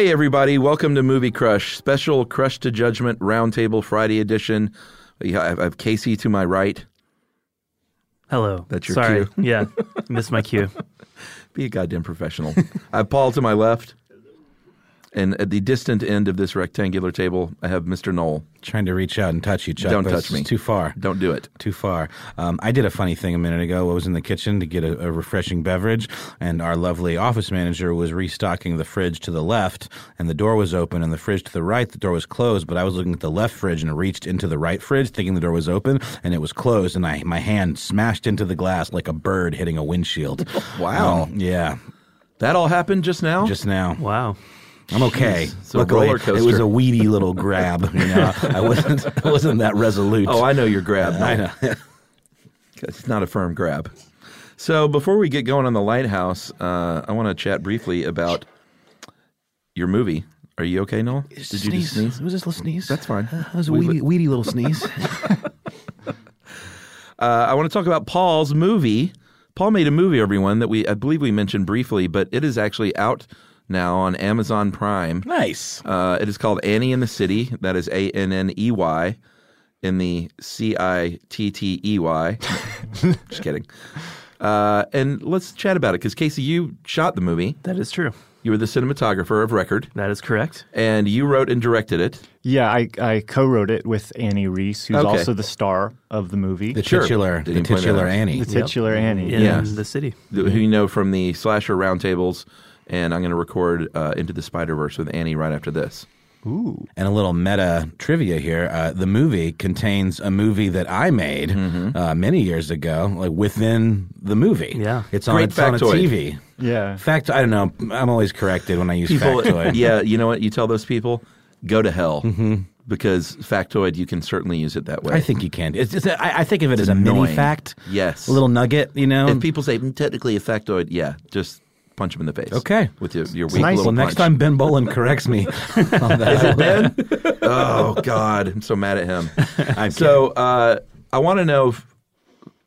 Hey, everybody, welcome to Movie Crush, special Crush to Judgment Roundtable Friday edition. I have Casey to my right. Hello. That's your Sorry. cue. yeah, missed my cue. Be a goddamn professional. I have Paul to my left. And at the distant end of this rectangular table, I have Mr. Noel. Trying to reach out and touch you, Chuck. Don't touch me. Too far. Don't do it. Too far. Um, I did a funny thing a minute ago. I was in the kitchen to get a, a, refreshing beverage, and our lovely office manager was restocking the fridge to the left, and the door was open, and the fridge to the right, the door was closed. But I was looking at the left fridge and reached into the right fridge, thinking the door was open, and it was closed, and I my hand smashed into the glass like a bird hitting a windshield. wow. Um, yeah. That all happened just now? Just now. Wow. I'm okay. It's a roller coaster. It was a weedy little grab. You know, I wasn't. I wasn't that resolute. Oh, I know your grab. I know. it's not a firm grab. So before we get going on the lighthouse, uh, I want to chat briefly about your movie. Are you okay, Noel? Did sneeze. you just sneeze? It was just a little sneeze. That's fine. Uh, it was a weedy, weedy little sneeze. uh, I want to talk about Paul's movie. Paul made a movie, everyone, that we I believe we mentioned briefly, but it is actually out now on Amazon Prime. Nice. Uh, it is called Annie in the City. That is A N N E Y in the C I T T E Y. Just kidding. Uh, and let's chat about it because Casey, you shot the movie. That is true. You were the cinematographer of record. That is correct. And you wrote and directed it. Yeah, I, I co-wrote it with Annie Reese, who's Okay. also the star of the movie. The Sure. titular, the titular. Annie. The titular Annie. In Yeah. the city. who you know from the slasher roundtables. And I'm going to record uh, Into the Spider Verse with Annie right after this. Ooh. And a little meta trivia here: uh, the movie contains a movie that I made Mm-hmm. uh, many years ago, like within the movie. Yeah. it's on Great it's on a. TV. Yeah. Fact, I don't know. I'm always corrected when I use People, factoid. yeah, you know what? You tell those people, go to hell. Because factoid, you can certainly use it that way. I think you can. It's just, I, I think of it as a mini fact. Yes. a little nugget. You know. If people say "Mm, technically a factoid, yeah, just punch him in the face. Okay. With your, your weak nice. little Well, next punch. time Ben Bowlin corrects me on that. Ben? oh God, I'm so mad at him. I'm so uh, I want to know, if,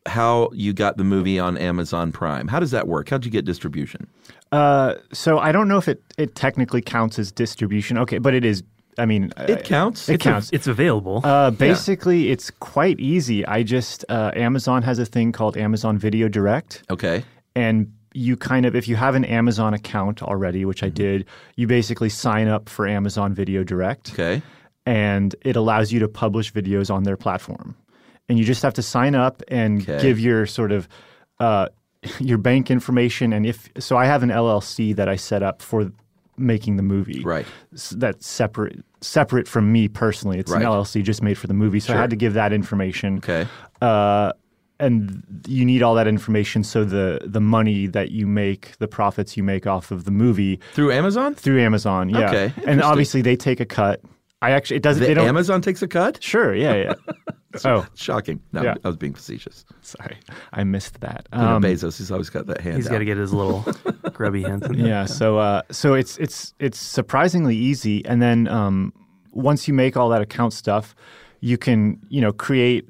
how you got the movie on Amazon Prime. How does that work? How'd you get distribution? Uh, so I don't know if it, it technically counts as distribution. Okay, but it is. I mean, It counts. It It's, a- counts. it's available. Uh, basically, it's quite easy. I just uh, Amazon has a thing called Amazon Video Direct, Okay. and you kind of if you have an Amazon account already, which I Mm-hmm. did, you basically sign up for Amazon Video Direct, Okay. and it allows you to publish videos on their platform. And you just have to sign up and Okay. give your sort of uh, your bank information. And if so, I have an LLC that I set up for making the movie. Right. That's separate separate from me personally. It's Right. an LLC just made for the movie, so I had to give that information. Okay. Uh, and you need all that information so the the money that you make, the profits you make off of the movie Through Amazon? through Amazon, yeah. Okay, and obviously they take a cut. I actually it doesn't. The they don't. Amazon takes a cut? Sure, yeah, yeah. oh, Shocking. No, Yeah. I was being facetious. sorry, I missed that. You know, Um, Bezos, he's always got that hand He's out. got to get his little grubby hands in. yeah so uh so it's it's it's surprisingly easy and then um once you make all that account stuff you can you know create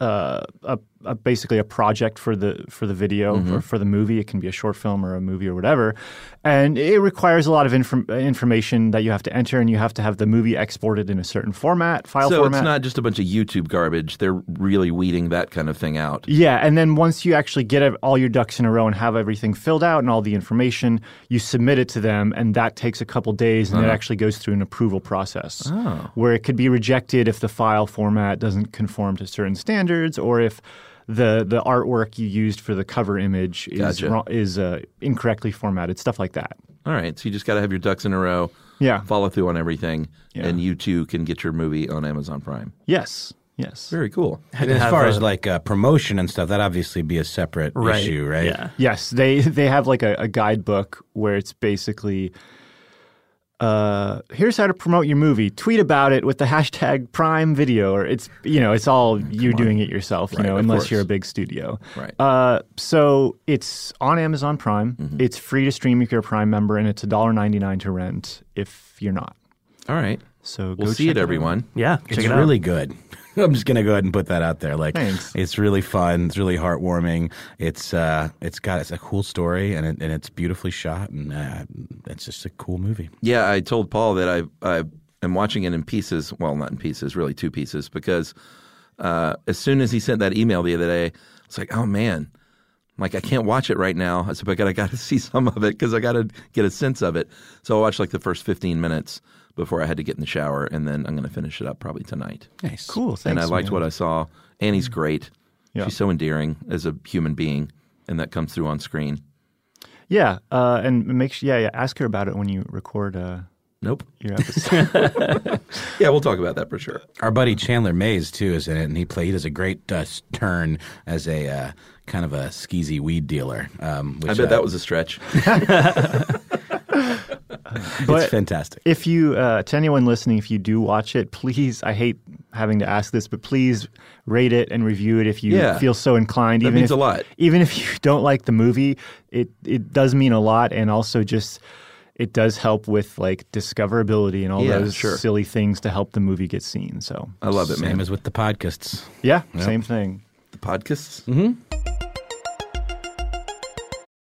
uh, a, a basically a project for the for the video Mm-hmm. or for the movie. It can be a short film or a movie or whatever, and it requires a lot of inform- information that you have to enter, and you have to have the movie exported in a certain format, file so format. it's not just a bunch of YouTube garbage. They're really weeding that kind of thing out. Yeah, and then once you actually get all your ducks in a row and have everything filled out and all the information, you submit it to them, and that takes a couple days, and it Uh-huh. actually goes through an approval process Oh. where it could be rejected if the file format doesn't conform to certain standards, or if the the artwork you used for the cover image is Gotcha. wrong, is uh, incorrectly formatted, stuff like that. All right, so you just got to have your ducks in a row. Yeah. Follow through on everything, Yeah. and you too can get your movie on Amazon Prime. Yes, yes. Very cool. And as far a- as like uh, promotion and stuff, that obviously be a separate Right. issue, right? Yeah. Yes, they they have like a, a guidebook where it's basically uh, here's how to promote your movie. Tweet about it with the hashtag Prime Video, or it's you know it's all you doing it yourself, you Right, know, unless course. you're a big studio. Right. Uh, so it's on Amazon Prime. It's free to stream if you're a Prime member, and it's $1.99 to rent if you're not. All right. So We'll go see check it, everyone. Yeah, check It's it out. really good. I'm just gonna go ahead and put that out there. Like, Thanks. it's really fun. It's really heartwarming. It's uh, it's got it's a cool story and it, and it's beautifully shot and uh, it's just a cool movie. Yeah, I told Paul that I I am watching it in pieces. Well, not in pieces, really two pieces, because uh, as soon as he sent that email the other day, it's like, oh man, I'm like I can't watch it right now. I said, but I got to see some of it because I got to get a sense of it. So I watched like the first 15 minutes before I had to get in the shower, and then I'm going to finish it up probably tonight. Nice. Cool. Thanks, and I liked man. what I saw. Annie's great. Yeah. She's so endearing as a human being, and that comes through on screen. Yeah, uh, and make sure, yeah, yeah, ask her about it when you record uh, Nope. your episode. Yeah, we'll talk about that for sure. Our buddy Chandler Mays too is in it, and he played. He does a great uh, turn as a uh, kind of a skeezy weed dealer. Um, which, I bet uh, that was a stretch. But- it's fantastic. if you, uh, to anyone listening, if you do watch it, please, I hate having to ask this, but please rate it and review it if you Yeah. feel so inclined. That even means if, a lot. Even if you don't like the movie, it it does mean a lot, and also just it does help with like discoverability and all Yeah, those sure. silly things to help the movie get seen. So I love it, Same man. as with the podcasts. yeah, Yep. same thing. the podcasts.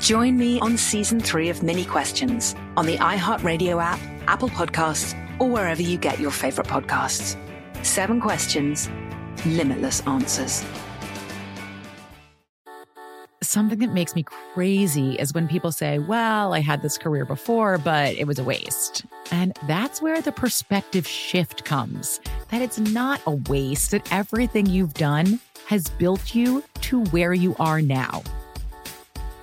Join me on season three of Minnie Questions on the iHeartRadio app, Apple Podcasts, or wherever you get your favorite podcasts. Seven questions, limitless answers. something that makes me crazy is when people say, Well, I had this career before, but it was a waste. And that's where the perspective shift comes that it's not a waste, that everything you've done has built you to where you are now.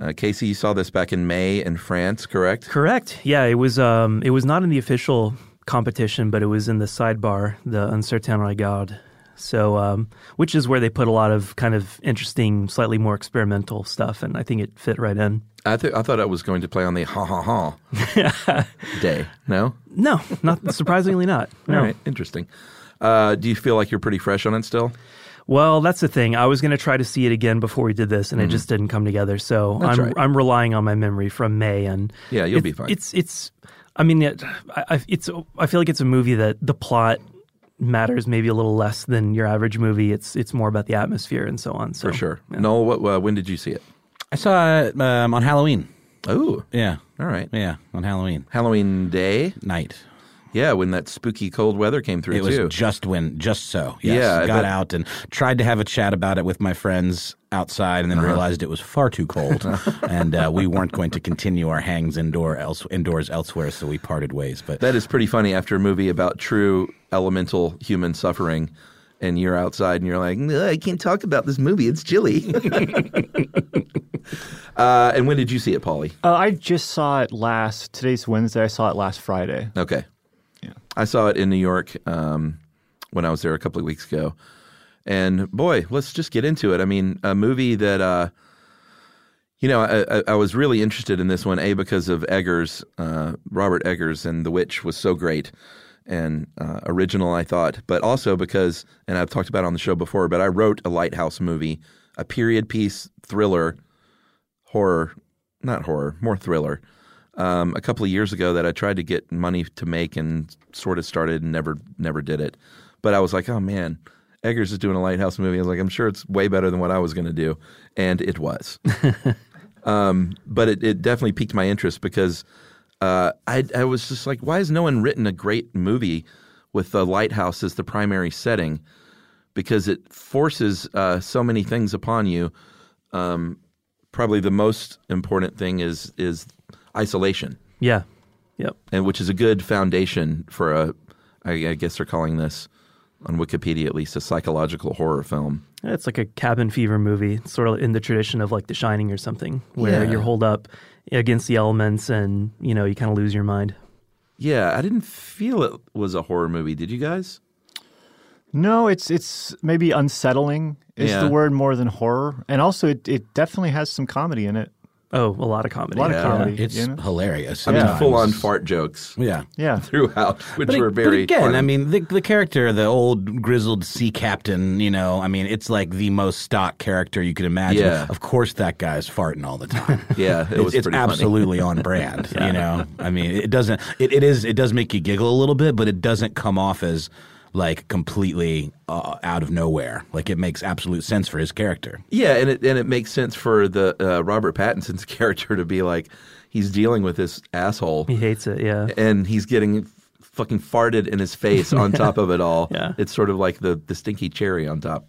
Uh, Casey, you saw this back in May in France, correct? Correct. Yeah, it was. Um, it was not in the official competition, but it was in the sidebar, the Un Certain Regard. So, um, which is where they put a lot of kind of interesting, slightly more experimental stuff, and I think it fit right in. I, th- I thought I was going to play on the ha ha ha day. No, no, not surprisingly not. No. All right, interesting. Uh, do you feel like you're pretty fresh on it still? Well, that's the thing. I was going to try to see it again before we did this, and mm-hmm. it just didn't come together. So That's I'm right. I'm relying on my memory from May, and Yeah, you'll it- be fine. It's it's. I mean, it, I, I- it's. I feel like it's a movie that the plot matters maybe a little less than your average movie. It's it's more about the atmosphere and so on. So For sure. Noel, what, uh, when did you see it? I saw it um, on Halloween. Oh, Yeah. all right. Yeah, on Halloween. Halloween day, Night. Yeah, when that spooky cold weather came through It was just when, just so. Yes. Yeah, I got bet- out and tried to have a chat about it with my friends outside, and then Uh-huh. realized it was far too cold, and uh, we weren't going to continue our hangs indoor else, indoors elsewhere. So we parted ways. But That is pretty funny after a movie about true elemental human suffering, and you're outside and you're like, I can't talk about this movie. It's chilly. uh, and when did you see it, Polly? Uh, I just saw it last. Today's Wednesday. I saw it last Friday. Okay. I saw it in New York um, when I was there a couple of weeks ago. And boy, let's just get into it. I mean, a movie that, uh, you know, I, I, I was really interested in this one, A, because of Eggers, uh, Robert Eggers, and The Witch was so great and uh, original, I thought, but also because, and I've talked about it on the show before, but I wrote a Lighthouse movie, a period piece thriller, horror, not horror, more thriller, um, a couple of years ago that I tried to get money to make and sort of started and never never did it. But I was like, oh man, Eggers is doing a Lighthouse movie. I was like, I'm sure it's way better than what I was going to do, and it was. um, but it, it definitely piqued my interest because uh, I I was just like, why has no one written a great movie with the lighthouse as the primary setting? Because it forces uh, so many things upon you. Um, probably the most important thing is is isolation. Yeah. Yep. And which is a good foundation for a, I, I guess they're calling this on Wikipedia at least a psychological horror film. It's like a cabin fever movie, It's sort of in the tradition of like The Shining or something, where Yeah. you're holed up against the elements and you know you kind of lose your mind. Yeah, I didn't feel it was a horror movie. Did you guys? No, it's it's maybe unsettling is Yeah. the word more than horror, and also it, it definitely has some comedy in it. Oh, a lot of comedy. A lot of Yeah. comedy. It's you know? hilarious. I mean, sometimes. full on fart jokes. Yeah. Yeah. Throughout, which but, were but very. again, fun. I mean, the, the character, the old grizzled sea captain, you know, I mean, it's like the most stock character you could imagine. Yeah. Of course, that guy's farting all the time. Yeah, it it's, was it's pretty funny. absolutely on brand. You know, I mean, it doesn't. It, it is. It does make you giggle a little bit, but it doesn't come off as like completely uh, out of nowhere. Like it makes absolute sense for his character. Yeah, and it and it makes sense for the uh, Robert Pattinson's character to be like he's dealing with this asshole. He hates it. Yeah. and he's getting fucking farted in his face on top of it all. Yeah. It's sort of like the the stinky cherry on top.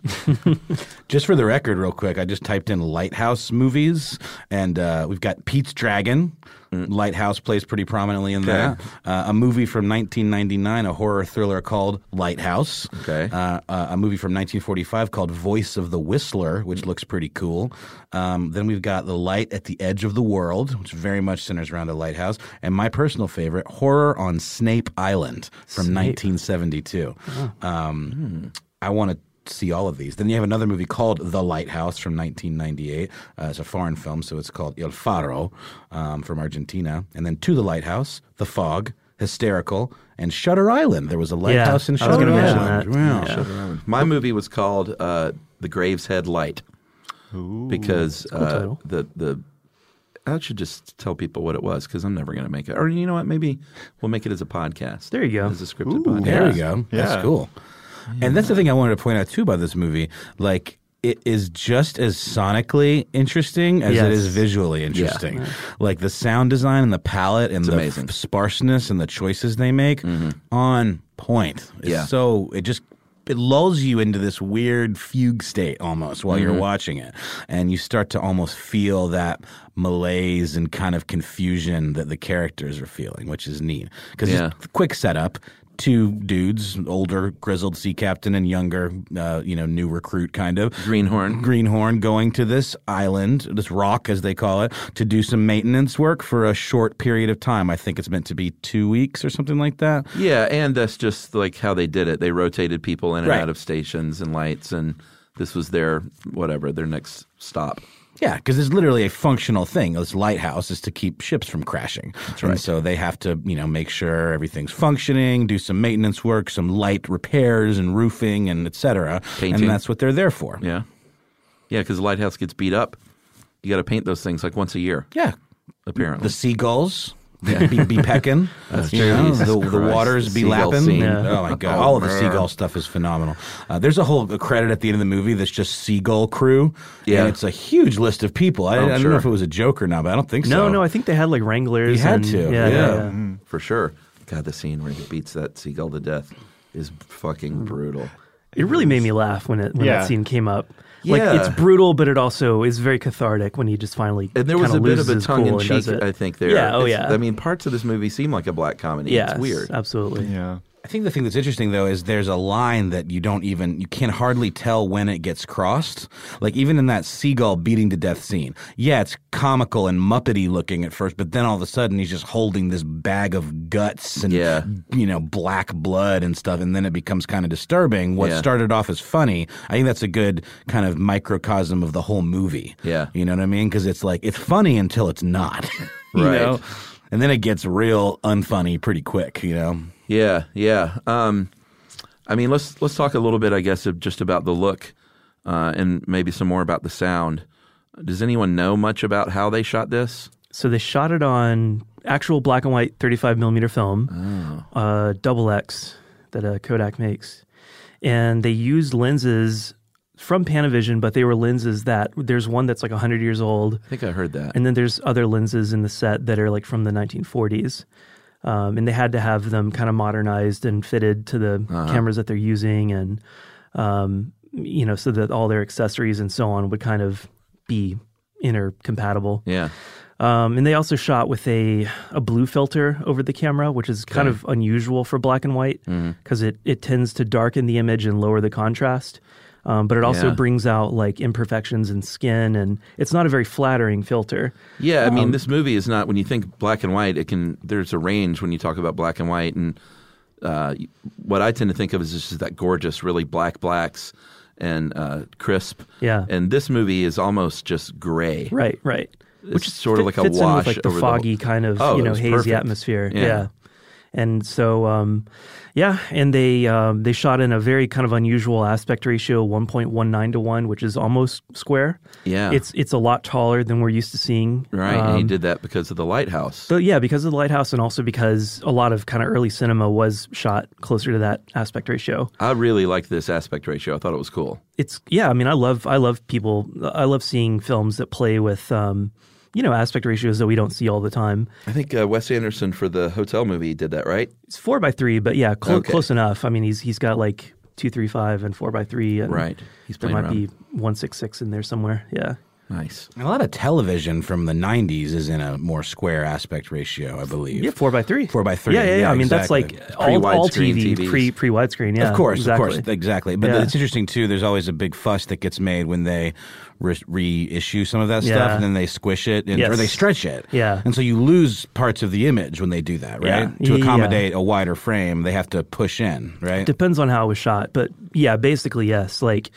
Just for the record, real quick, I just typed in Lighthouse movies, and uh, we've got Pete's Dragon. Lighthouse plays pretty prominently in there. Uh, a movie from 1999, a horror thriller called Lighthouse. Okay. Uh, uh, a movie from 1945 called Voice of the Whistler, which looks pretty cool. Um, then we've got The Light at the Edge of the World, which very much centers around a lighthouse. And my personal favorite, Horror on Snape Island from Snape. 1972. Um, I want to see all of these. Then you have another movie called The Lighthouse from 1998. Uh, it's a foreign film, so it's called Il Faro um, from Argentina. And then To the Lighthouse, The Fog, Hysterical, and Shutter Island. There was a lighthouse in I was Shutter gonna mention Island. that. Wow. Yeah. Shutter Island. My movie was called uh, The Graveshead Light because Cool uh, the the I should just tell people what it was because I'm never going to make it. Or you know what? Maybe we'll make it as a podcast. There you go. As a scripted Ooh, podcast. There you go. Yeah. That's cool. And that's the thing I wanted to point out too about this movie. Like it is just as sonically interesting as it Yes. is visually interesting. Like the sound design and the palette and It's the amazing. f- sparseness and the choices they make mm-hmm. on point. It's Yeah. So it just it lulls you into this weird fugue state almost while you're mm-hmm. watching it. And you start to almost feel that malaise and kind of confusion that the characters are feeling, which is neat. Because Yeah. quick setup. Two dudes, older grizzled sea captain and younger, uh, you know, new recruit kind of Greenhorn. Greenhorn going to this island, this rock as they call it, to do some maintenance work for a short period of time. I think it's meant to be two weeks or something like that. Yeah, and that's just like how they did it. They rotated people in and Right. out of stations and lights, and this was their whatever their next stop. Yeah, because it's literally a functional thing. This lighthouse is to keep ships from crashing. That's right. And so they have to, you know, make sure everything's functioning, do some maintenance work, some light repairs and roofing and et cetera. Painting. And that's what they're there for. Yeah, yeah, because the lighthouse gets beat up. You got to paint those things like once a year. Yeah. apparently. The seagulls. Be, be pecking. That's you know, the, the waters be seagull lapping. scene. Oh my god! Oh, All of the man. seagull stuff is phenomenal. Uh, there's a whole credit at the end of the movie that's just seagull crew. Yeah. and it's a huge list of people. I, Oh, I don't sure. know if it was a joke or not, but I don't think so. No, no, I think they had like wranglers. You had and- to, Yeah, yeah. yeah, yeah. Mm-hmm. for sure. God, the scene where he beats that seagull to death is fucking brutal. It really made me laugh when it when Yeah. that scene came up. Like Yeah. it's brutal, but it also is very cathartic when he just finally And there was kinda a bit of a tongue in cool and does cheek. I think. There, Yeah. Oh It's- yeah. I mean, parts of this movie seem like a black comedy. Yeah. it's weird. Absolutely. Yeah. I think the thing that's interesting though is there's a line that you don't even you can hardly tell when it gets crossed. Like even in that seagull beating to death scene. Yeah, it's comical and muppety looking at first, but then all of a sudden he's just holding this bag of guts and Yeah. you know black blood and stuff and then it becomes kind of disturbing. What Yeah. started off as funny, I think that's a good kind of microcosm of the whole movie. Yeah. You know what I mean? Because it's like it's funny until it's not. you Right. know? And then it gets real unfunny pretty quick, you know. Yeah, yeah. Um, I mean, let's let's talk a little bit, I guess, of just about the look, uh, and maybe some more about the sound. Does anyone know much about how they shot this? So they shot it on actual black and white 35 millimeter film, uh, double X that uh, Kodak makes, and they used lenses from Panavision, but they were lenses that there's one that's like 100 years old. I think I heard that. And then there's other lenses in the set that are like from the 1940s. Um, and they had to have them kind of modernized and fitted to the Uh-huh. cameras that they're using, and um, you know, so that all their accessories and so on would kind of be intercompatible. Yeah. Um, and they also shot with a a blue filter over the camera, which is kind Okay. of unusual for black and white because it it tends to darken the image and lower the contrast. Um, but it also Yeah. brings out like imperfections in skin, and it's not a very flattering filter. Yeah, I mean, Um, this movie is not when you think black and white. It can there's a range when you talk about black and white, and uh, what I tend to think of is just that gorgeous, really black blacks and uh, crisp. Yeah. and this movie is almost just gray. Right, right. which It's sort of like a wash with like the foggy the, kind of Oh, you know hazy perfect. atmosphere. Yeah. Yeah. And so, um, yeah, and they um, they shot in a very kind of unusual aspect ratio, one point one nine to one, which is almost square. Yeah. it's it's a lot taller than we're used to seeing. Right, and he Um, did that because of the lighthouse. So yeah, because of the lighthouse, and also because a lot of kind of early cinema was shot closer to that aspect ratio. I really liked this aspect ratio. I thought it was cool. It's yeah. I mean, I love I love people. I love seeing films that play with um, you know aspect ratios that we don't see all the time. I think uh, Wes Anderson for the hotel movie did that, right? It's four by three, but yeah, clo- Okay. close enough. I mean, he's he's got like two three five and four by three, and Right. He's there playing might be one six six in there somewhere. Yeah. Nice. A lot of television from the '90s is in a more square aspect ratio, I believe. Yeah, four by three. Four by three. Yeah, yeah, yeah. I mean, that's like all, all TV, pre pre widescreen. Yeah, of course, exactly. of course, exactly. But Yeah. it's interesting too. There's always a big fuss that gets made when they re- reissue some of that Yeah. stuff, and then they squish it, and, or they stretch it. Yeah. and so you lose parts of the image when they do that, right? Yeah. To Yeah. accommodate a wider frame, they have to push in, right? Depends on how it was shot, but yeah, basically yes. Like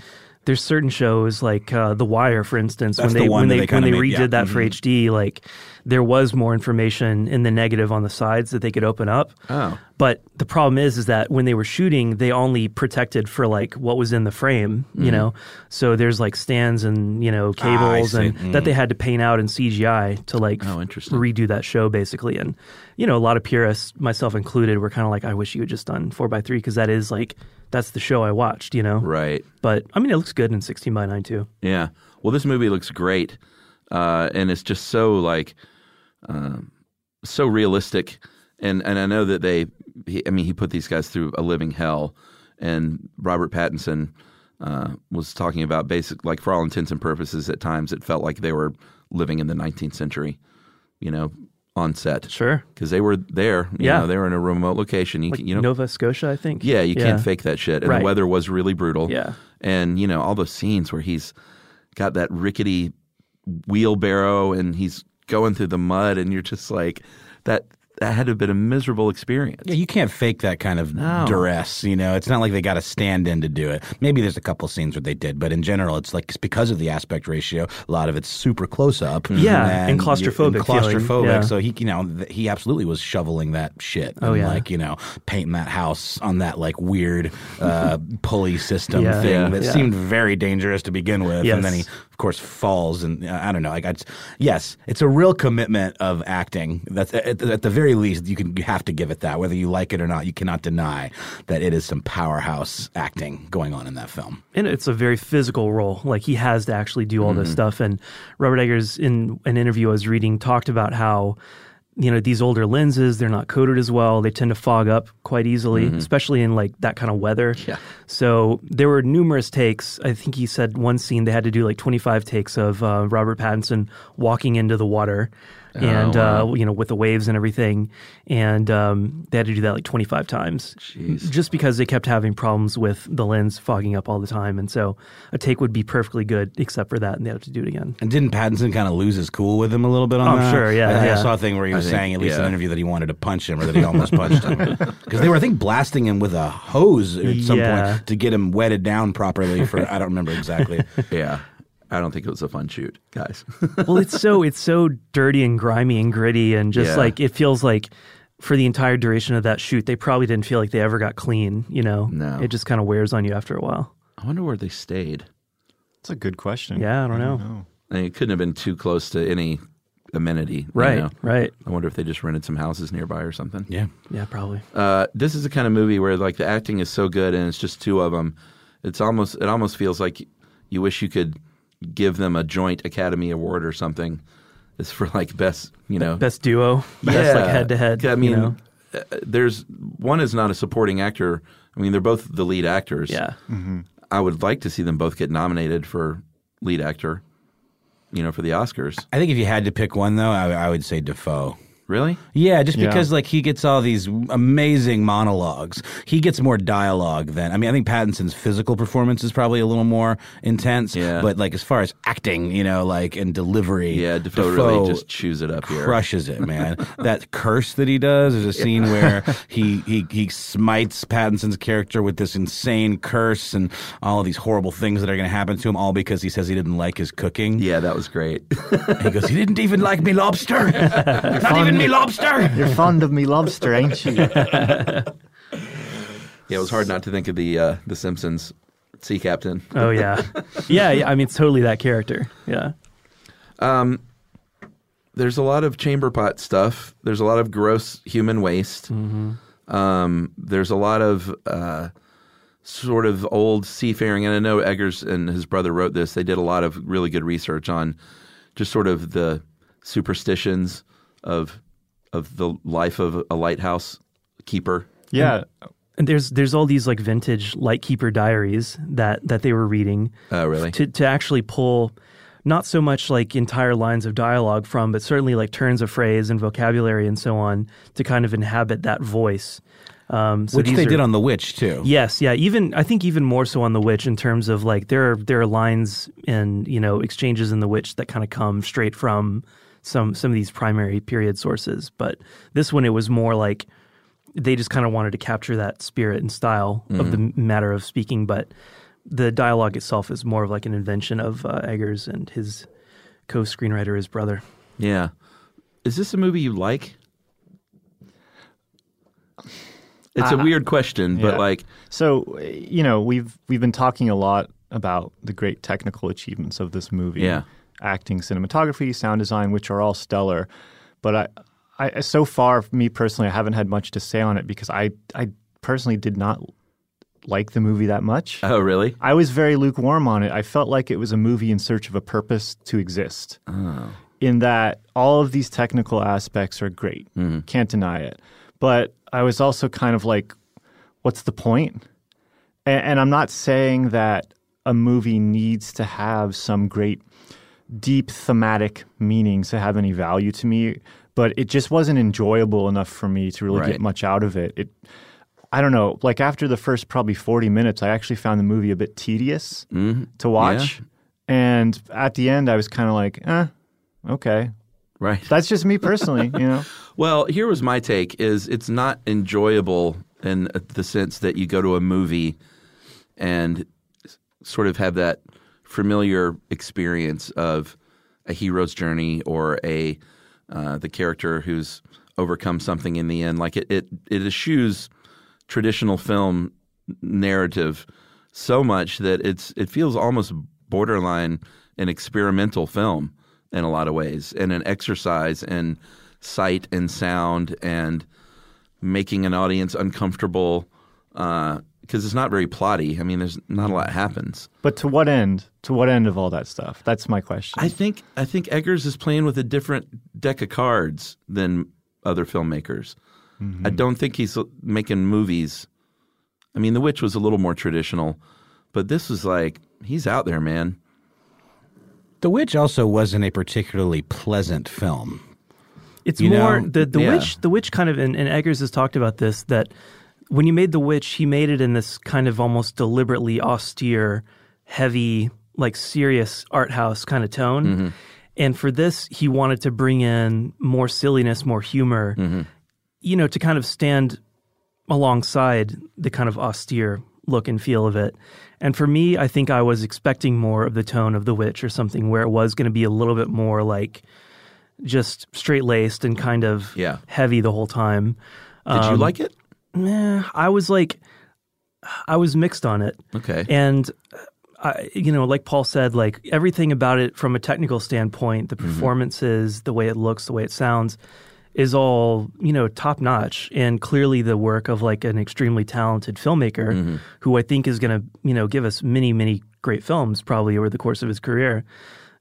there's certain shows like uh, The Wire, for instance, That's when the they one when they, they when they made- redid yeah. that for Mhm. HD, like there was more information in the negative on the sides that they could open up. Oh. But the problem is, is that when they were shooting, they only protected for like what was in the frame, you Mhm. know. So there's like stands and you know Ah, cables see. and that Mm. they had to paint out in CGI to like Oh, interesting. redo that show basically. And you know, a lot of purists, myself included, were kind of like, I wish you had just done four by three because that is like that's the show I watched, you know. Right. But I mean, it looks good in sixteen by nine too. Yeah. Well, this movie looks great, uh, and it's just so like um, so realistic. And and I know that they, he, I mean, he put these guys through a living hell. And Robert Pattinson uh, was talking about basic, like for all intents and purposes, at times it felt like they were living in the 19th century. You know, on set. Sure. Because they were there. You Yeah. know, they were in a remote location. You, Like you know, Nova Scotia, I think. yeah, you can't fake that shit. And Right. the weather was really brutal. Yeah. And, you know, all those scenes where he's got that rickety wheelbarrow and he's going through the mud and you're just like that that had to have been a miserable experience. Yeah, you can't fake that kind of No. duress. You know, it's not like they got to stand in to do it. Maybe there's a couple scenes where they did, but in general, it's like it's because of the aspect ratio. A lot of it's super close up. Yeah, and you- claustrophobic and claustrophobic. yeah. So he, you know, th- he absolutely was shoveling that shit. Oh, and, yeah. like you know, painting that house on that like weird uh, pulley system Yeah. thing Yeah. that Yeah. seemed very dangerous to begin with, Yes. and then he of course falls and uh, I don't know. Like, I, yes, it's a real commitment of acting. That's at, at the very least you can you have to give it that. Whether you like it or not, you cannot deny that it is some powerhouse acting going on in that film. and it's a very physical role. Like he has to actually do all this Mhm. stuff. And Robert Eggers, in an interview I was reading, talked about how you know these older lenses they're not coated as well. They tend to fog up quite easily, Mhm. especially in like that kind of weather. Yeah. So there were numerous takes. I think he said one scene they had to do like 25 takes of uh, Robert Pattinson walking into the water. Oh, And wow. uh, you know, with the waves and everything, and um, they had to do that like twenty five times, just because they kept having problems with the lens fogging up all the time, and so a take would be perfectly good except for that, and they had to do it again. And didn't Pattinson kind of lose his cool with him a little bit on Oh, that? sure, yeah, I, I saw a thing where he I was think- saying, at least in yeah. an interview, that he wanted to punch him or that he almost punched him. Because they were, I think, blasting him with a hose at some Yeah. point to get him wetted down properly for, I don't remember exactly. Yeah. I don't think it was a fun shoot, guys. well, it's so it's so dirty and grimy and gritty, and just Yeah. like it feels like for the entire duration of that shoot, they probably didn't feel like they ever got clean. You know, No. it just kind of wears on you after a while. I wonder where they stayed. That's a good question. Yeah, I don't know. I mean, it couldn't have been too close to any amenity. you Right, know? right. I wonder if they just rented some houses nearby or something. Yeah. Yeah, probably. Uh, this is the kind of movie where like the acting is so good and it's just two of them. It's almost it almost feels like you wish you could give them a joint Academy Award or something. It's for like best, you know, Best duo, best like head to head. I mean, you know? uh, there's one is not a supporting actor. I mean, they're both the lead actors. Yeah. I would like to see them both get nominated for lead actor. You know, for the Oscars. I think if you had to pick one, though, I, I would say Defoe. Really? Yeah, just Yeah. because like he gets all these amazing monologues. He gets more dialogue than I mean, I think Pattinson's physical performance is probably a little more intense. Yeah. But like as far as acting, you know, like and delivery, Yeah, Defoe, really just chews it up here. crushes it, man. that curse that he does is a scene where he, he he smites Pattinson's character with this insane curse and all of these horrible things that are going to happen to him, all because he says he didn't like his cooking. Yeah, that was great. he goes, he didn't even like me lobster, not even me lobster. You're fond of me lobster, ain't you? Yeah, it was hard not to think of the uh, the Simpsons sea captain. Oh yeah, yeah. yeah, I mean, it's totally that character. Yeah. Um, there's a lot of chamber pot stuff. There's a lot of gross human waste. Mm-hmm. Um, there's a lot of uh, sort of old seafaring, and I know Eggers and his brother wrote this. They did a lot of really good research on just sort of the superstitions of of the life of a lighthouse keeper. Yeah. And there's there's all these like vintage lightkeeper diaries that that they were reading. Oh, really? To to actually pull not so much like entire lines of dialogue from, but certainly like turns of phrase and vocabulary and so on to kind of inhabit that voice. Um, so Which they are- did on The Witch too. Yes, yeah. Even I think even more so on the Witch in terms of like there are there are lines and you know exchanges in the Witch that kind of come straight from some some of these primary period sources. But this one it was more like they just kind of wanted to capture that spirit and style of the matter of speaking. But the dialogue itself is more of like an invention of uh, Eggers and his co-screenwriter, his brother. Yeah. Is this a movie you like? It's a weird question, but Yeah. like, so you know we've we've been talking a lot about the great technical achievements of this movie Yeah. Acting cinematography sound design which are all stellar but i i so far me personally i haven't had much to say on it because i i personally did not like the movie that much oh really? i was very lukewarm on it i felt like it was a movie in search of a purpose to exist Oh. in that all of these technical aspects are great. Mm-hmm. Can't deny it. But I was also kind of like, what's the point? And, and I'm not saying that a movie needs to have some great, deep thematic meanings to have any value to me, but it just wasn't enjoyable enough for me to really Right. get much out of it. It, I don't know. Like after the first probably 40 minutes, I actually found the movie a bit tedious Mhm. to watch. And at the end, I was kind of like, eh, okay. Right. That's just me personally, you know? Well, here was my take: is it's not enjoyable in the sense that you go to a movie and sort of have that familiar experience of a hero's journey or a uh, the character who's overcome something in the end. Like it, it, it eschews traditional film narrative so much that it's it feels almost borderline an experimental film in a lot of ways and an exercise in sight and sound and making an audience uncomfortable because it's not very plotty. I mean, there's not a lot happens. But to what end? To what end of all that stuff? That's my question. I think I think Eggers is playing with a different deck of cards than other filmmakers. Mm-hmm. I don't think he's making movies. I mean, The Witch was a little more traditional, but this was like he's out there, man. The Witch also wasn't a particularly pleasant film. It's You more know? the the Yeah. witch. The witch kind of, and, and Eggers has talked about this that when you made the witch, he made it in this kind of almost deliberately austere, heavy, like serious art house kind of tone. Mm-hmm. And for this, he wanted to bring in more silliness, more humor, Mm-hmm. you know, to kind of stand alongside the kind of austere look and feel of it. And for me, I think I was expecting more of the tone of The Witch or something where it was going to be a little bit more like just straight laced and kind of Yeah. heavy the whole time. Did you Um, like it? Nah, I was like, I was mixed on it. Okay. And, uh, I, you know, like Paul said, like everything about it from a technical standpoint, the mm-hmm. performances, the way it looks, the way it sounds, is all you know top notch and clearly the work of like an extremely talented filmmaker mm-hmm. who I think is going to you know give us many many great films probably over the course of his career.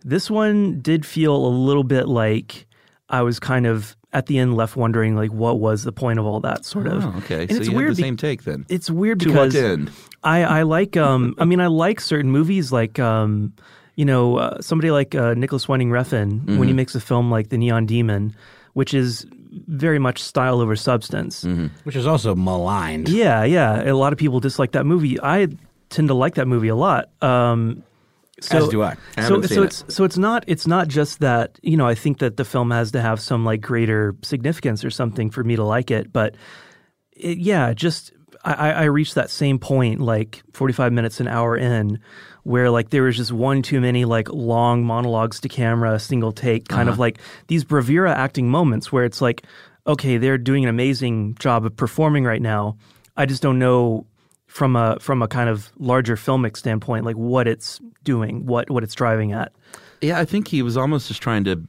This one did feel a little bit like I was kind of at the end left wondering like what was the point of all that sort of. Oh, okay. And so it's you weird had the be- same take then. It's weird To because what end? I I like um I mean I like certain movies like um you know uh, somebody like uh, Nicolas Winding Refn when he Mhm. makes a film like The Neon Demon, which is very much style over substance, which is also maligned. Yeah, yeah. A lot of people dislike that movie. I tend to like that movie a lot. Um, so, As do I. I so, so it's so it's not it's not just that you know I think that the film has to have some like greater significance or something for me to like it, but it, yeah, just I, I reached that same point like 45 minutes an hour in where like there was just one too many like long monologues to camera single take kind of Uh-huh. like these bravura acting moments where it's like okay they're doing an amazing job of performing right now i just don't know from a from a kind of larger filmic standpoint like what it's doing what what it's driving at Yeah, I think he was almost just trying to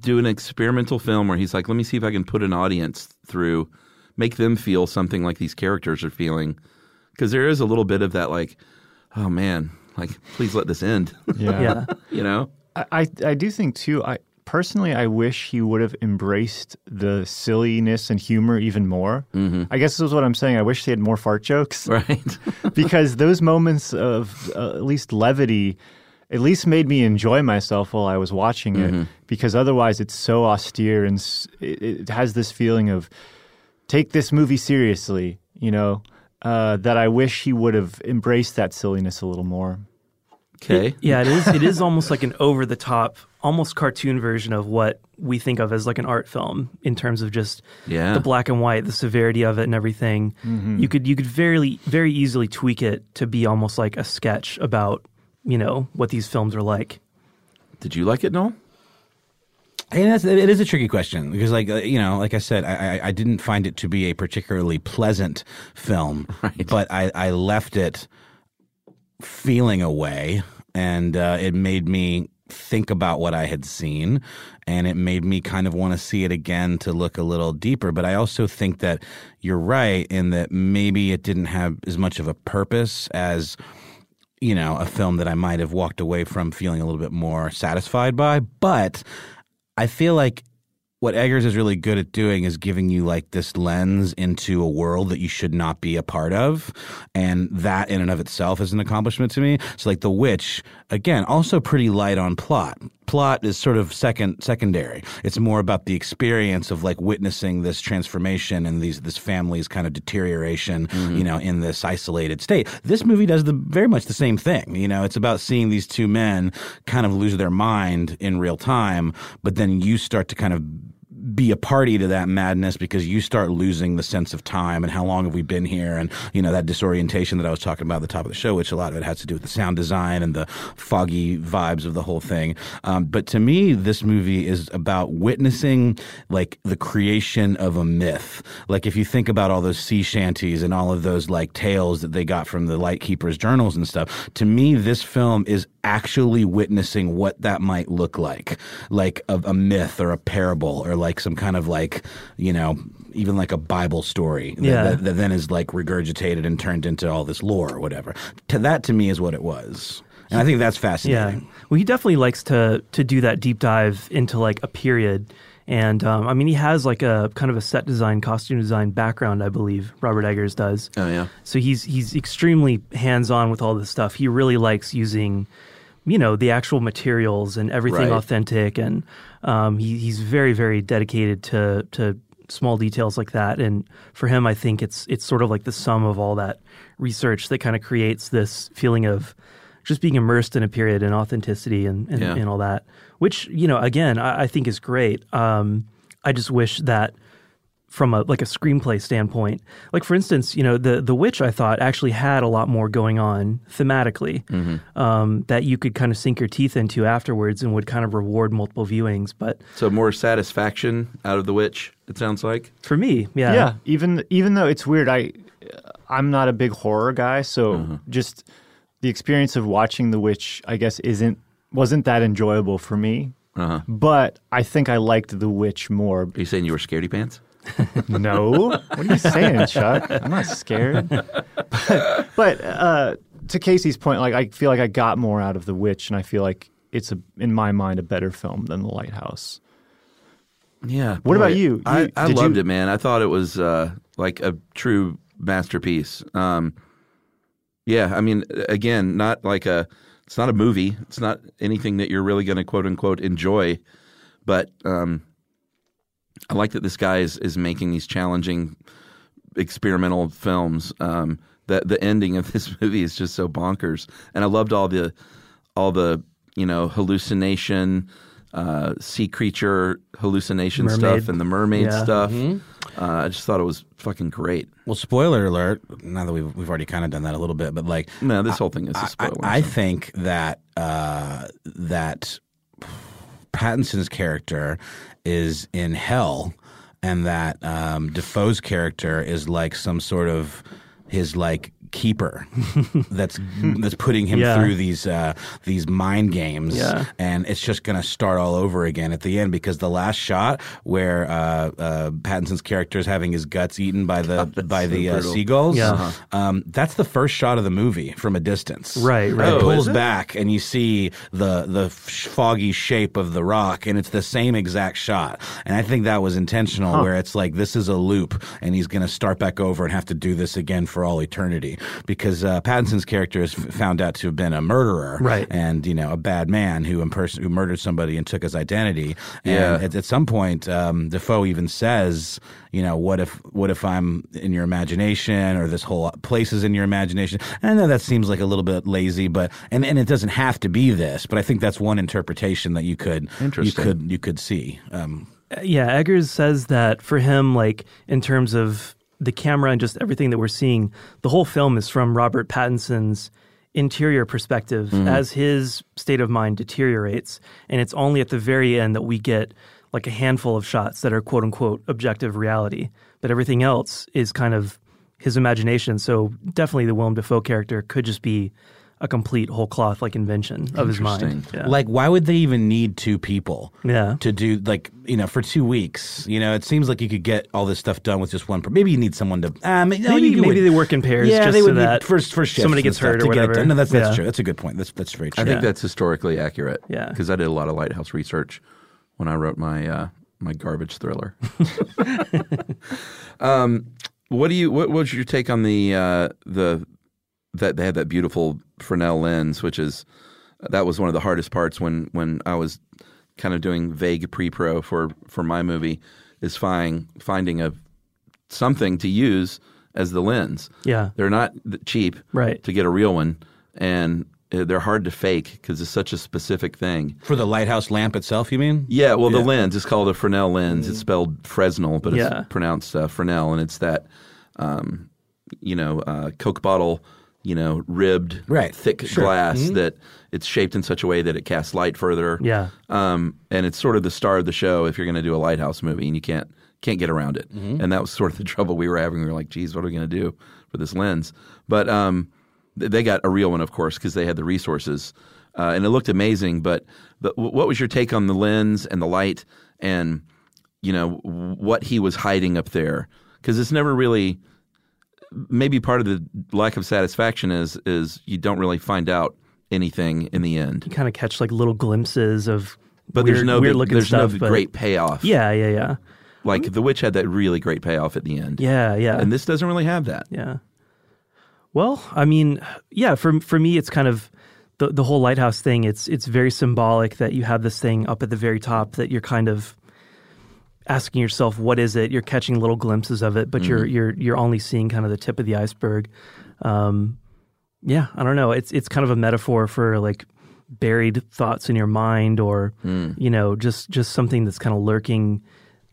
do an experimental film where he's like, let me see if I can put an audience through, make them feel something like these characters are feeling. Because there is a little bit of that, like, oh man, like, please let this end. Yeah. Yeah. you know? I, I I do think too. I personally, I wish he would have embraced the silliness and humor even more. Mm-hmm. I guess this is what I'm saying. I wish they had more fart jokes, right? because those moments of uh, at least levity, at least made me enjoy myself while I was watching it. Mhm. Because otherwise, it's so austere and s- it, it has this feeling of take this movie seriously. You know. Uh, that I wish he would have embraced that silliness a little more. Okay. yeah it is it is almost like an over the top almost cartoon version of what we think of as like an art film in terms of just Yeah. the black and white the severity of it and everything Mhm. you could you could very very easily tweak it to be almost like a sketch about you know what these films are like Did you like it, Noel? And that's, it is a tricky question because, like uh, you know, like I said, I, I, I didn't find it to be a particularly pleasant film, but I, I left it feeling a way, and uh, it made me think about what I had seen, and it made me kind of want to see it again to look a little deeper. But I also think that you're right in that maybe it didn't have as much of a purpose as you know, a film that I might have walked away from feeling a little bit more satisfied by. But I feel like what Eggers is really good at doing is giving you like this lens into a world that you should not be a part of. And that in and of itself is an accomplishment to me. So like The Witch, again, also pretty light on plot. Plot is sort of second secondary. It's more about the experience of like witnessing this transformation and these this family's kind of deterioration, mm-hmm. you know, in this isolated state. This movie does the very much the same thing. You know, it's about seeing these two men kind of lose their mind in real time, but then you start to kind of be a party to that madness because you start losing the sense of time and how long have we been here and you know that disorientation that I was talking about at the top of the show which a lot of it has to do with the sound design and the foggy vibes of the whole thing. Um, but to me this movie is about witnessing like the creation of a myth. Like if you think about all those sea shanties and all of those like tales that they got from the lightkeepers journals and stuff to me this film is actually witnessing what that might look like. Like a, a myth or a parable or like some kind of like you know even like a bible story that- Yeah. that, that then is like regurgitated and turned into all this lore or whatever to that to me is what it was and i think that's fascinating Yeah. Well, he definitely likes to to do that deep dive into like a period. And um, I mean, he has like a kind of a set design, costume design background, I believe. Robert Eggers does. Oh yeah. So he's he's extremely hands on with all this stuff. He really likes using, you know, the actual materials and everything Right. authentic. And um, he, he's very very dedicated to to small details like that. And for him, I think it's it's sort of like the sum of all that research that kind of creates this feeling of just being immersed in a period and authenticity and and, Yeah. and all that. Which you know, again, I, I think is great. Um, I just wish that from a like a screenplay standpoint. Like for instance, you know, the the witch I thought actually had a lot more going on thematically Mm-hmm. um, that you could kind of sink your teeth into afterwards and would kind of reward multiple viewings. But So more satisfaction out of The Witch, it sounds like. for me, yeah, yeah. Even even though it's weird, I I'm not a big horror guy, so Mm-hmm. just the experience of watching The Witch, I guess, isn't wasn't that enjoyable for me. Uh-huh. But I think I liked The Witch more. Are you saying you were scaredy pants? No. What are you saying, Chuck? I'm not scared. But, but uh, to Casey's point, like I feel like I got more out of The Witch, and I feel like it's a, in my mind, a better film than The Lighthouse. Yeah. What boy, about you? I, You- I did loved you- it, man. I thought it was uh, like a true masterpiece. Um, yeah, I mean, again, not like a. It's not a movie. It's not anything that you're really going to quote unquote enjoy, but um, I like that this guy is is making these challenging experimental films. Um, the the ending of this movie is just so bonkers, and I loved all the all the you know hallucination. Uh, sea creature hallucination Mermaid. stuff and the mermaid Yeah. stuff. Mhm. Uh, I just thought it was fucking great. Well, spoiler alert. Now that we've we've already kind of done that a little bit, but like, no, this whole thing is a I- spoiler. I, I think that uh, that Pattinson's character is in hell, and that um, Dafoe's character is like some sort of his like keeper that's that's putting him Yeah. through these uh, these mind games Yeah. and it's just going to start all over again at the end because the last shot where uh, uh, Pattinson's character is having his guts eaten by the by so the uh, seagulls, Yeah. Uh-huh. um, that's the first shot of the movie from a distance. Right, right. It Oh, pulls is it? back and you see the the f- foggy shape of the rock, and it's the same exact shot. And I think that was intentional, Huh. where it's like this is a loop, and he's going to start back over and have to do this again for all eternity because uh, Pattinson's character is found out to have been a murderer, Right. and you know a bad man who imperson- who murdered somebody and took his identity. And Yeah. at, at some point, um, Dafoe even says, you know, what if what if I'm in your imagination or this whole place is in your imagination? And I know that seems like a little bit lazy, but and, and it doesn't have to be this, but I think that's one interpretation that you could you could you could see. Um, Yeah, Eggers says that for him, like in terms of the camera and just everything that we're seeing, the whole film is from Robert Pattinson's interior perspective Mhm. as his state of mind deteriorates. And it's only at the very end that we get like a handful of shots that are quote unquote objective reality. But everything else is kind of his imagination. So definitely the Willem Dafoe character could just be a complete whole cloth like invention of his mind. Yeah. Like, why would they even need two people? Yeah. To do like you know for two weeks, you know, it seems like you could get all this stuff done with just one. Per- maybe you need someone to. Um, no, Maybe- you maybe would- they work in pairs Yeah, just they would need that first first shifts somebody gets hurt to or get whatever. done. No, that's that's Yeah. true. That's a good point. That's that's very true. I think that's historically accurate. Yeah. because I did a lot of lighthouse research when I wrote my uh, my garbage thriller. um, what do you? What was your take on the uh, the that they had that beautiful Fresnel lens, which is that was one of the hardest parts when when I was kind of doing vague pre-pro for for my movie is finding finding a something to use as the lens. Yeah. they're not cheap Right. to get a real one, and uh, they're hard to fake because it's such a specific thing. For the lighthouse lamp itself, you mean? Yeah, well, the lens is called a Fresnel lens. It's spelled Fresnel, but Yeah. it's pronounced uh, Fresnel, and it's that, um, you know, uh, Coke bottle, you know, ribbed, Right. thick Sure. glass Mhm. that it's shaped in such a way that it casts light further. Yeah. um, and it's sort of the star of the show if you're going to do a lighthouse movie, and you can't can't get around it. Mhm. And that was sort of the trouble we were having. We were like, "Geez, what are we going to do for this lens?" But um, th- they got a real one, of course, because they had the resources, uh, and it looked amazing. But w- what was your take on the lens and the light, and you know what he was hiding up there? Because it's never really. Maybe part of the lack of satisfaction is is you don't really find out anything in the end. You kind of catch like little glimpses of But weird, there's no weird looking there's stuff. no but- great payoff. Yeah, yeah, yeah. Like The Witch had that really great payoff at the end. Yeah, yeah. And this doesn't really have that. Yeah. Well, I mean, yeah, for for me it's kind of the the whole lighthouse thing, it's it's very symbolic that you have this thing up at the very top that you're kind of asking yourself what is it? You're catching little glimpses of it, but you're Mhm. you're you're only seeing kind of the tip of the iceberg. Um yeah, I don't know. It's it's kind of a metaphor for like buried thoughts in your mind or Mm. you know, just just something that's kind of lurking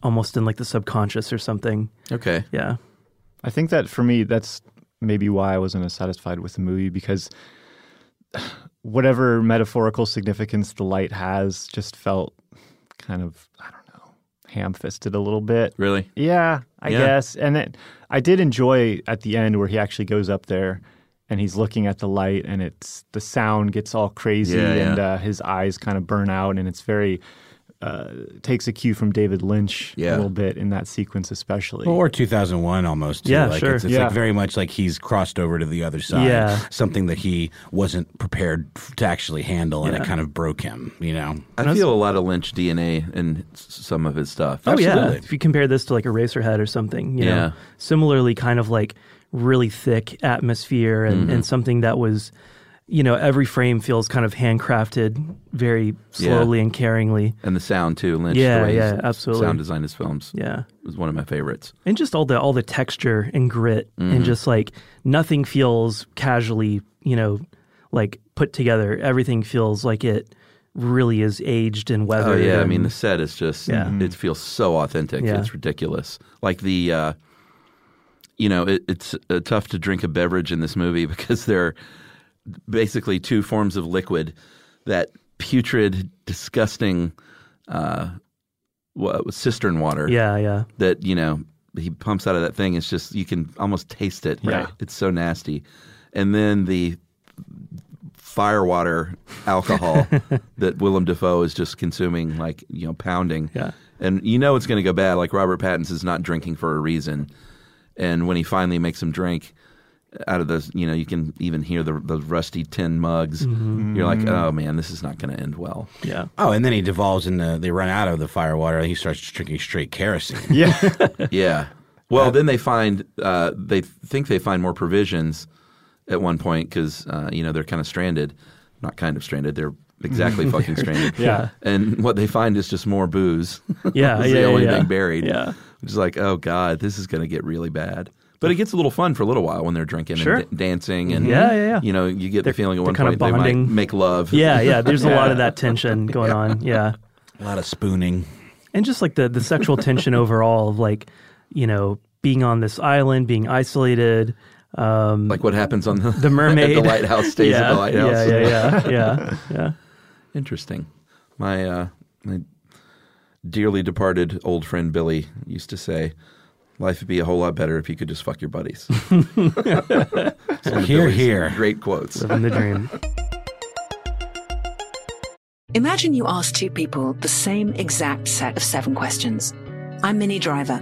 almost in like the subconscious or something. Okay. Yeah. I think that for me, that's maybe why I wasn't as satisfied with the movie because whatever metaphorical significance the light has just felt kind of, I don't know, ham fisted a little bit. Really? Yeah, I Yeah. guess. And it, I did enjoy at the end where he actually goes up there and he's looking at the light and it's the sound gets all crazy Yeah, and yeah. Uh, his eyes kind of burn out and it's very uh, takes a cue from David Lynch Yeah. a little bit in that sequence especially. Or 2001 almost. Too. Yeah, like sure. It's, it's Yeah. like very much like he's crossed over to the other side. Yeah. Something that he wasn't prepared to actually handle, and it kind of broke him. You know. I feel a lot of Lynch DNA in some of his stuff. Oh yeah, if you compare this to like Eraserhead or something, you Yeah. know, similarly kind of like really thick atmosphere and, Mhm. and something that was you know, every frame feels kind of handcrafted, very slowly and caringly. And the sound too, Lynch. Yeah, the way yeah, absolutely. Sound design his films. Yeah. was one of my favorites. and just all the all the texture and grit Mhm. and just like nothing feels casually you know like put together everything feels like it really is aged and weathered. Oh yeah, I mean the set is just Yeah. it feels so authentic. Yeah. It's ridiculous. Like the uh you know, it, it's uh, tough to drink a beverage in this movie because there are basically two forms of liquid that putrid, disgusting uh what, cistern water. Yeah, yeah. That, you know, he pumps out of that thing. It's just you can almost taste it. Right. It's so nasty. And then the firewater alcohol that Willem Dafoe is just consuming, like you know, pounding. Yeah. And you know it's going to go bad. Like Robert Pattinson's not drinking for a reason, and when he finally makes him drink out of those, you know, you can even hear the the rusty tin mugs. Mhm. You're like, oh man, this is not going to end well. Yeah. Oh, and then he devolves into they run out of the fire water and he starts drinking straight kerosene. Yeah. yeah. Well, then they find uh, they think they find more provisions at one point because uh, you know they're kind of stranded, not kind of stranded. They're exactly fucking stranded. Yeah. And what they find is just more booze. Yeah, yeah, the only yeah. thing buried. Yeah. Which is like, oh god, this is going to get really bad. But it gets a little fun for a little while when they're drinking Sure. and da- dancing and Yeah, yeah, yeah. You know, you get They're- the feeling at one kind of point they might bonding. make love. yeah yeah there's a lot of that tension going on yeah a lot of spooning and just like the the sexual tension overall of like you know being on this island being isolated um like what happens on the the mermaid the lighthouse stays yeah, at the lighthouse. yeah yeah yeah yeah yeah Interesting. My uh, my dearly departed old friend Billy used to say, "Life would be a whole lot better if you could just fuck your buddies." It's one of Hear, hear. Great quotes. living the dream Imagine you ask two people the same exact set of seven questions. I'm Minnie Driver,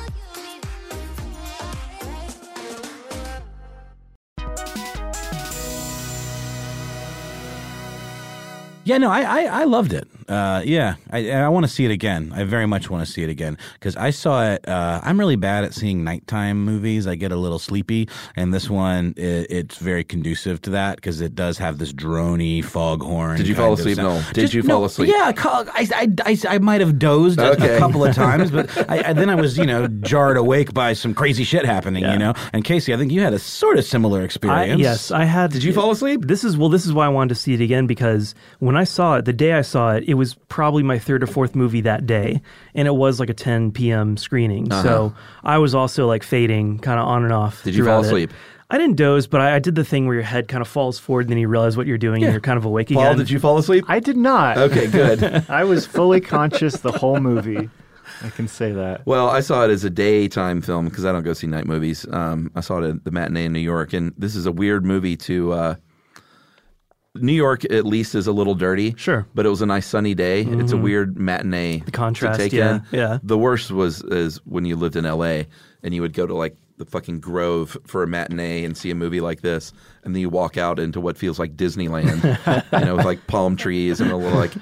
Yeah, no, I I, I loved it. Uh, yeah, I I want to see it again. I very much want to see it again because I saw it. Uh, I'm really bad at seeing nighttime movies. I get a little sleepy, and this one it, it's very conducive to that because it does have this drony foghorn. Did you fall asleep? No. Did Just- you fall no, asleep? Yeah, I I, I, I might have dozed a- Okay. a couple of times, but I, I, then I was you know jarred awake by some crazy shit happening. You know, and Casey, I think you had a sort of similar I, experience. yes, I had. Did you fall asleep? This is well. This is why I wanted to see it again because when I saw it, the day I saw it, it was probably my third or fourth movie that day, and it was like a 10 p.m. screening. Uh-huh. So I was also like fading, kind of on and off. Did you fall throughout it. asleep? I didn't doze, but I, I did the thing where your head kind of falls forward, and then you realize what you're doing, and you're kind of awake Paul, again. did you fall asleep? I did not. Okay, good. I was fully conscious the whole movie. I can say that. Well, I saw it as a daytime film because I don't go see night movies. Um, I saw it at the matinee in New York, and this is a weird movie to. Uh, New York at least is a little dirty, sure, but it was a nice sunny day. It's a Mhm. weird matinee. The contrast, to take yeah, in. yeah. The worst was is when you lived in L.A. and you would go to like the fucking Grove for a matinee and see a movie like this, and then you walk out into what feels like Disneyland, you know, with like palm trees and a little like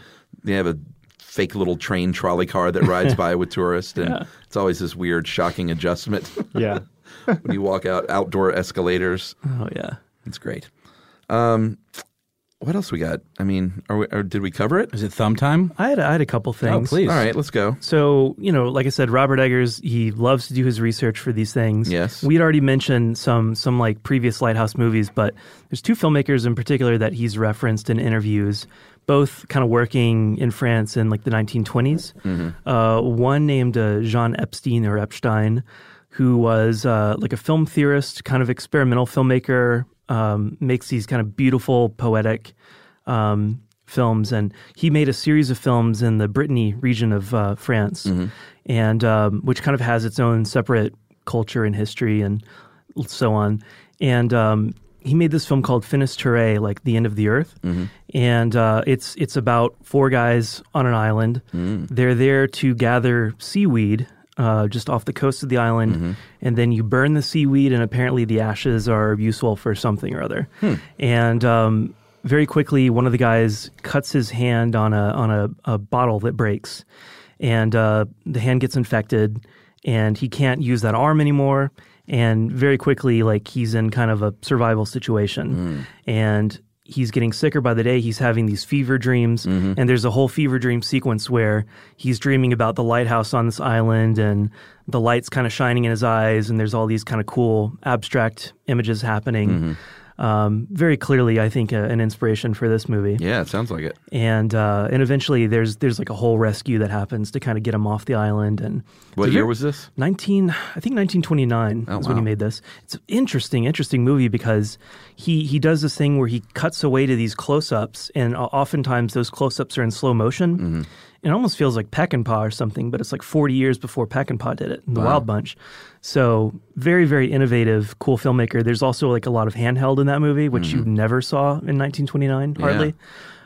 they have a fake little train trolley car that rides by with tourists, and Yeah. it's always this weird, shocking adjustment. Yeah. when you walk out, outdoor escalators. Oh yeah, it's great. Um, what else we got? I mean, are we, or did we cover it? Is it thumb time? I had I had a couple things. Oh, please. All right, let's go. So, you know, like I said, Robert Eggers, he loves to do his research for these things. Yes. We'd already mentioned some some like previous Lighthouse movies, but there's two filmmakers in particular that he's referenced in interviews, both kind of working in France in like the 1920s. Mhm. Uh, one named uh, Jean Epstein or Epstein, who was uh, like a film theorist, kind of experimental filmmaker, um, makes these kind of beautiful, poetic um, films. And he made a series of films in the Brittany region of uh, France, and um, which kind of has its own separate culture and history and so on. And um, he made this film called Finis Terrae, like the end of the earth, and uh, it's it's about four guys on an island. They're there to gather seaweed. Uh, just off the coast of the island, and then you burn the seaweed, and apparently the ashes are useful for something or other. And um, very quickly, one of the guys cuts his hand on a on a, a bottle that breaks, and uh, the hand gets infected, and he can't use that arm anymore. And very quickly, like he's in kind of a survival situation, and he's getting sicker by the day. He's having these fever dreams, mm-hmm. and there's a whole fever dream sequence where he's dreaming about the lighthouse on this island, and the light's kind of shining in his eyes, and there's all these kind of cool abstract images happening. Mm-hmm. Um, very clearly, I think, uh, an inspiration for this movie. Yeah, it sounds like it. And uh, and eventually, there's there's like a whole rescue that happens to kind of get him off the island. And What year very- was this? Nineteen, I think nineteen twenty nine Oh, is when he made this. It's an interesting, interesting movie because he he does this thing where he cuts away to these close ups, and oftentimes those close ups are in slow motion. Mm-hmm. It almost feels like Peckinpah or something, but it's like 40 years before Peckinpah did it in The Wow. Wild Bunch. So very, very innovative, cool filmmaker. There's also like a lot of handheld in that movie, which you never saw in 1929, Mm-hmm. Yeah. hardly.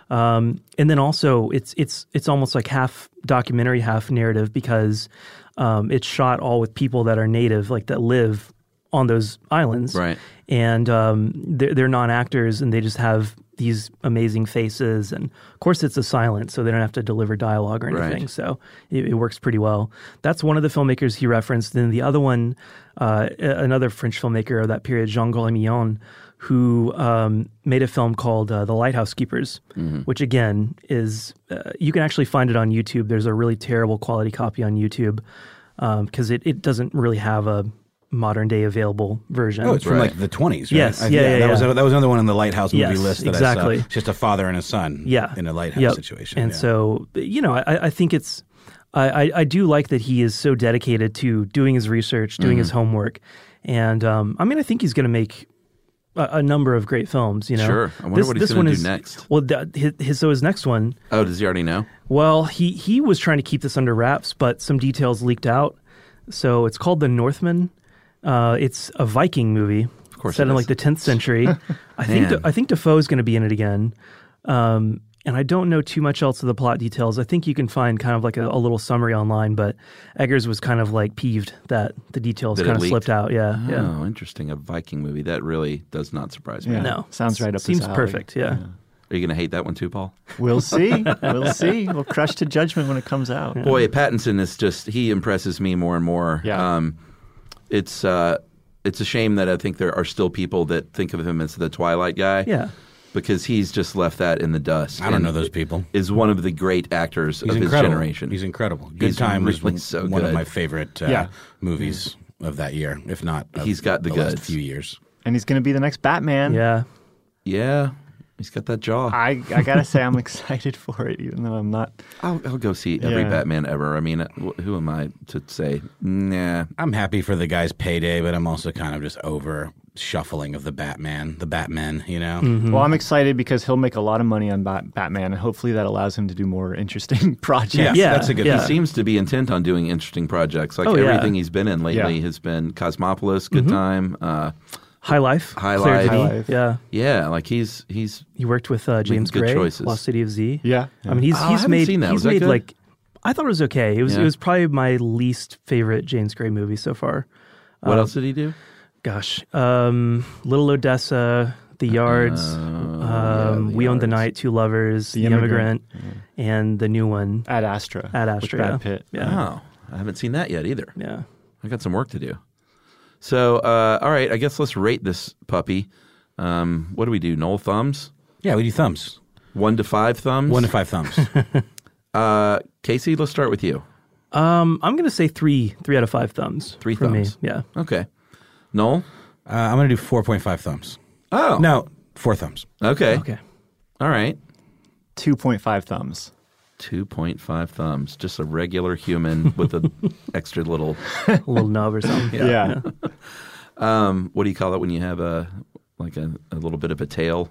Um, and then also it's it's it's almost like half documentary, half narrative because um, it's shot all with people that are native, like that live on those islands, Right. And um, they're, they're non actors, and they just have these amazing faces. And of course, it's a silent, so they don't have to deliver dialogue or Right. anything. So it, it works pretty well. That's one of the filmmakers he referenced. Then the other one, uh, another French filmmaker of that period, Jean Grémillon, who um, made a film called uh, The Lighthouse Keepers, Mhm. which again is uh, you can actually find it on YouTube. There's a really terrible quality copy on YouTube because it, it doesn't really have a modern day available version. Oh, it's from like the twenties. Right? Yes, I- yeah, yeah, that was yeah. that was another one on the lighthouse movie Yes, list that exactly. I saw. It's Just a father and a son. yeah in a lighthouse Yep. situation. and yeah. so you know i, I think it's I, I, I do like that he is so dedicated to doing his research doing his Mhm. homework and um, i mean i think he's going to make a, a number of great films you know Sure. I wonder what he's gonna one do is- next. well th- his, his, so his next one Oh, does he already know? well he, he was trying to keep this under wraps but some details leaked out so it's called the northman uh, it's a viking movie of course set in is. like the 10th century i think Man. I think Dafoe's going to be in it again. Um, and I don't know too much else of the plot details. I think you can find kind of like a, a little summary online, but Eggers was kind of like peeved that the details That kind of leaked? slipped out. Yeah, Oh, yeah. interesting. A Viking movie. That really does not surprise me. Yeah. No. Sounds right up his Seems alley. perfect. Yeah. Are you going to hate that one too, Paul? We'll see. we'll see. We'll crush to judgment when it comes out. Boy, Pattinson is just he impresses me more and more. Yeah. Um, it's uh, it's a shame that I think there are still people that think of him as the Twilight guy. Yeah. Because he's just left that in the dust. I don't know those people. Is one of the great actors He's of his generation. He's incredible. Good He's Time was really one so of my favorite uh, Yeah. movies of that year, if not. Of He's got the last goods. few years. And he's going to be the next Batman. Yeah. Yeah. He's got that jaw. I, I got to say, I'm excited for it, even though I'm not. I'll, I'll go see every Yeah. Batman ever. I mean, who am I to say? Nah. I'm happy for the guy's payday, but I'm also kind of just over shuffling of the Batman, the Batman. You know. Mm-hmm. Well, I'm excited because he'll make a lot of money on Bat- Batman, and hopefully that allows him to do more interesting projects. Yeah, that's a good. yeah. He seems to be intent on doing interesting projects. Like Oh, yeah. everything he's been in lately Yeah. has been Cosmopolis, Good Time, uh, High Life. High Life. High Life. Yeah. yeah. Like he's he's He worked with uh, James good Gray, choices. Lost City of Z. Yeah. I mean, he's Oh, he's haven't made seen that. he's Was made good? like I thought it was okay. It was Yeah. it was probably my least favorite James Gray movie so far. what Um, else did he do? Gosh, um, Little Odessa, The Yards, um, We Own the Oh, Night, Two Lovers, The, The Immigrant, Immigrant. and the new one, Ad Astra. Ad with Astra. Brad yeah. Pitt. Yeah, Oh, I haven't seen that yet either. yeah. I got some work to do. So, uh, all right, I guess let's rate this puppy. Um, what do we do? Noel thumbs? Yeah, we do thumbs. One to five thumbs? One to five thumbs. Uh, Casey, let's start with you. Um, I'm gonna say three, three out of five thumbs. Three for thumbs. me. Yeah. Okay. Noel? uh, I'm going to do four point five thumbs. Oh. No, four thumbs. Okay. Okay. All right. 2.5 thumbs. 2.5 thumbs. Just a regular human with an extra little. Little nub or something. Yeah. Um, what do you call it when you have a like a, a little bit of a tail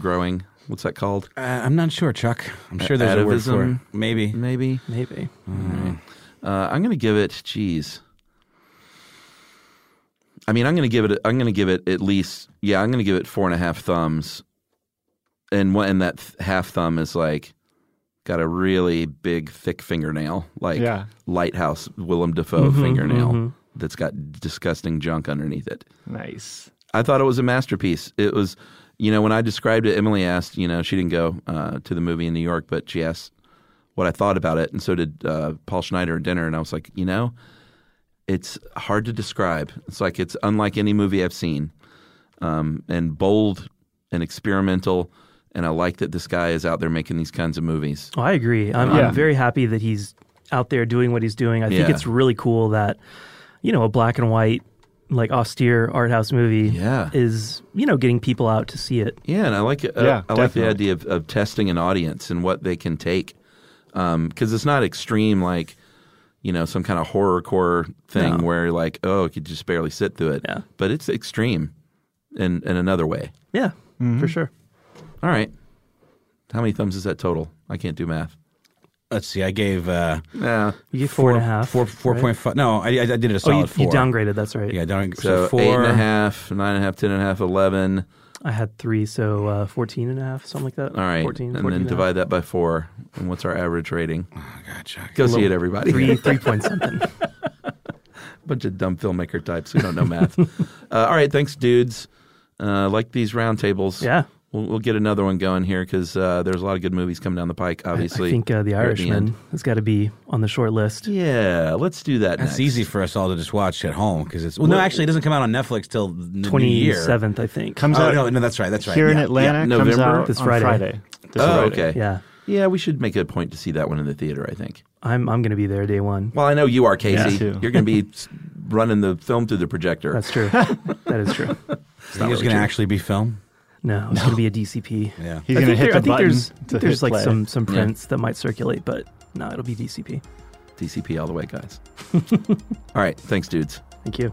growing? What's that called? Uh, I'm not sure, Chuck. I'm sure there's a word for it. Atavism? Maybe. Maybe. Maybe. Uh, I'm going to give it. Geez. I mean, I'm going to give it. I'm going to give it at least. Yeah, I'm going to give it four and a half thumbs. And what? And that th- half thumb is like got a really big, thick fingernail, like Yeah. lighthouse Willem Dafoe Mhm, fingernail mhm. that's got disgusting junk underneath it. Nice. I thought it was a masterpiece. It was, you know, when I described it, Emily asked, you know, she didn't go uh, to the movie in New York, but she asked what I thought about it, and so did uh, Paul Schneider at dinner, and I was like, you know, it's hard to describe. It's like it's unlike any movie I've seen, um, and bold and experimental, and I like that this guy is out there making these kinds of movies. Oh, I agree. I'm, Yeah. I'm very happy that he's out there doing what he's doing. I think Yeah. it's really cool that, you know, a black and white, like austere art house movie Yeah. is, you know, getting people out to see it. Yeah, and I like it. Uh, Yeah, I like the idea of, of testing an audience and what they can take, because it's not extreme like you know some kind of horror core thing No. where like oh you could just barely sit through it. Yeah. but it's extreme in in another way. Yeah, for sure. All right, how many thumbs is that total? I can't do math. Let's see. I gave uh, Yeah, You get four and a half. four four right? point five. No, I, I did it a Oh, solid you, four. you downgraded. That's right. Yeah, down, so, so, four eight and a half, nine and a half, ten and a half, eleven. I had three, so uh, 14 and a half, something like that. All right, 14, and 14 then and a half. divide that by four. And what's our average rating? Oh, God, Chuck. Go see it, everybody. Three, three point something. bunch of dumb filmmaker types who don't know math. uh, all right, thanks, dudes. Uh, like these roundtables. Yeah. We'll, we'll get another one going here because uh, there's a lot of good movies coming down the pike. Obviously, I think uh, The Irishman end. has got to be on the short list. Yeah, let's do that. It's easy for us all to just watch at home because it's well. No, actually, it doesn't come out on Netflix till the new year. 27th, I think. Comes Oh out no, no, that's right. That's right. here in. Atlanta. yeah. Comes November? out This on Friday. Friday. This Oh, Friday. okay. Yeah. Yeah, we should make a point to see that one in the theater. I think. I'm I'm going to be there day one. Well, I know you are, Casey. Yeah, too. You're going to be running the film through the projector. That's true. that is true. Think not it's really going to actually be film. No, it's going to be a DCP. Yeah. He's I gonna think hit there- the I think there's, to there's hit like play. some some Yeah. prints that might circulate, but no, it'll be DCP. DCP all the way, guys. all right, thanks, dudes. Thank you.